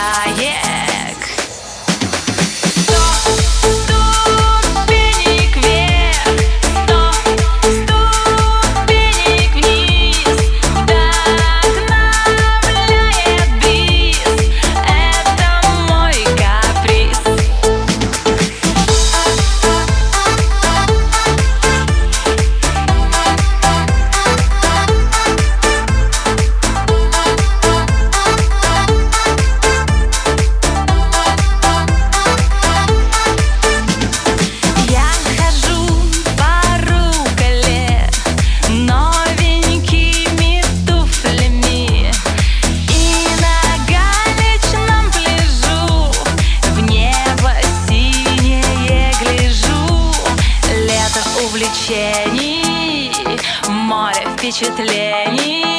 yeah. приключений, море впечатлений.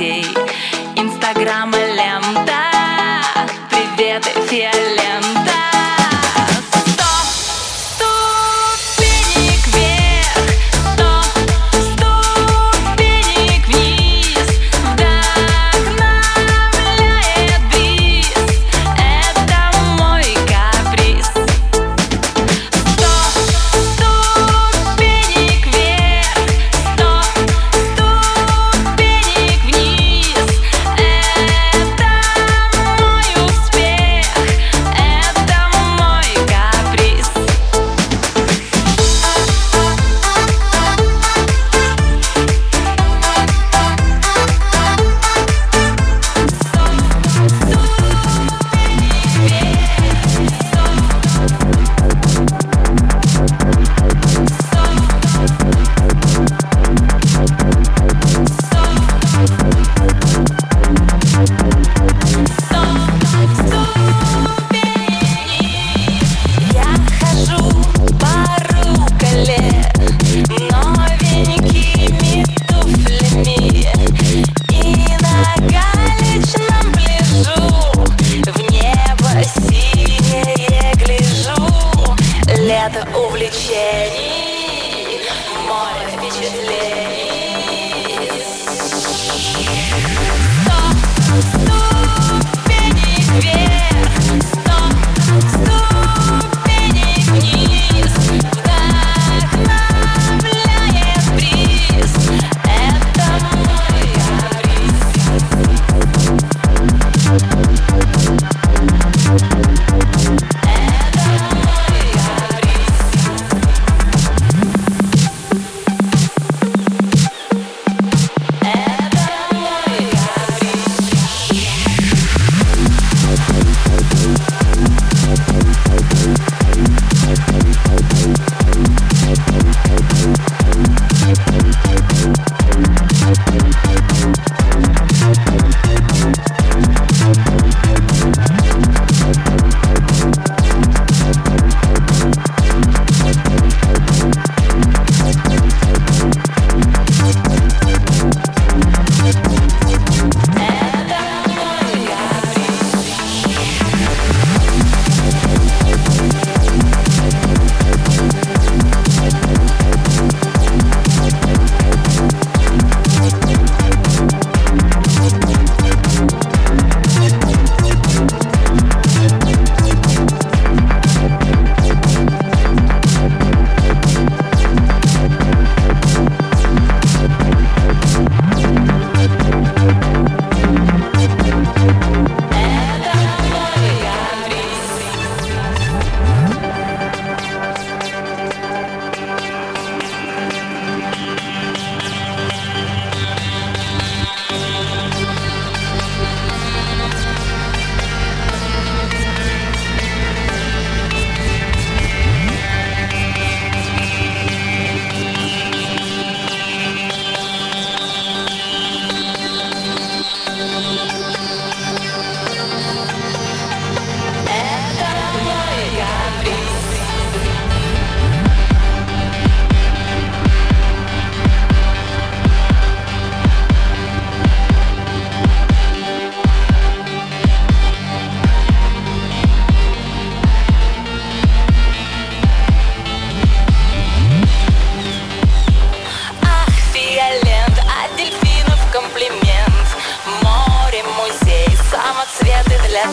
day. just.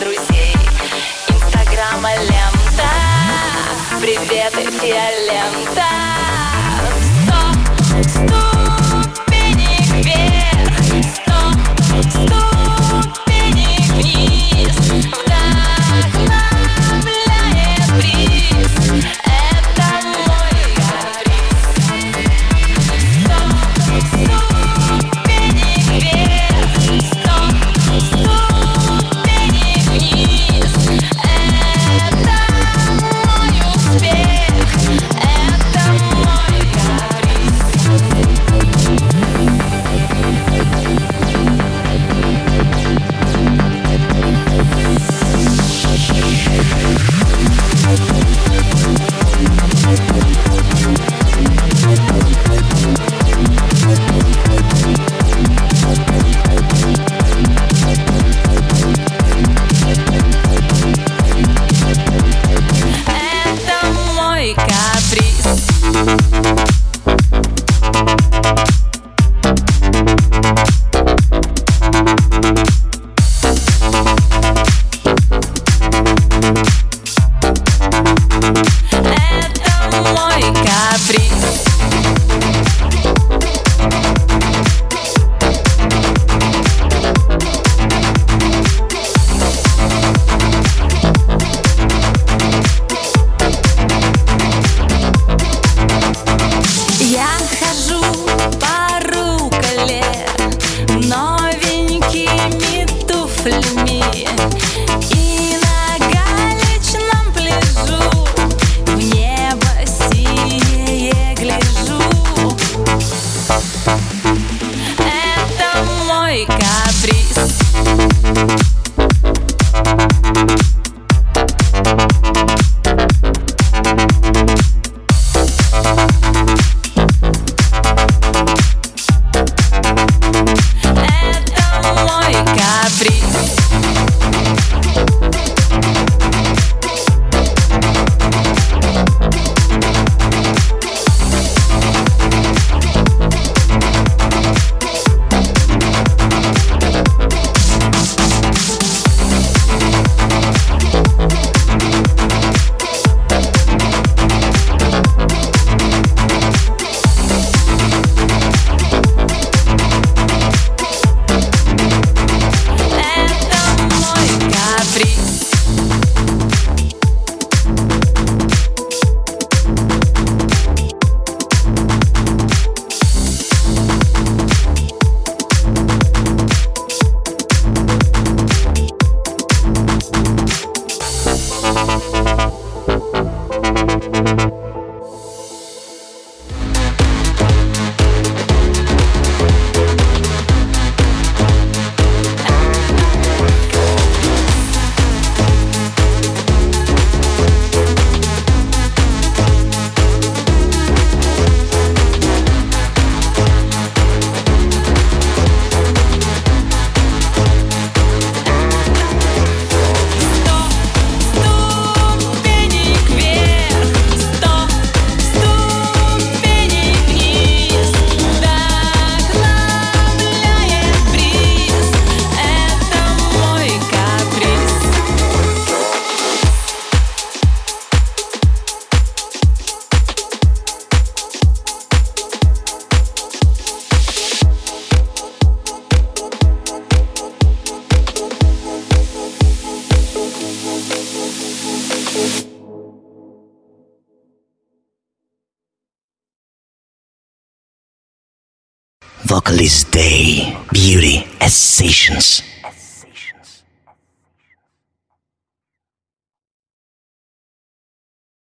друзей. Инстаграма лента. Приветы все лента. Thank Apocalypse Day. Beauty as Sessions.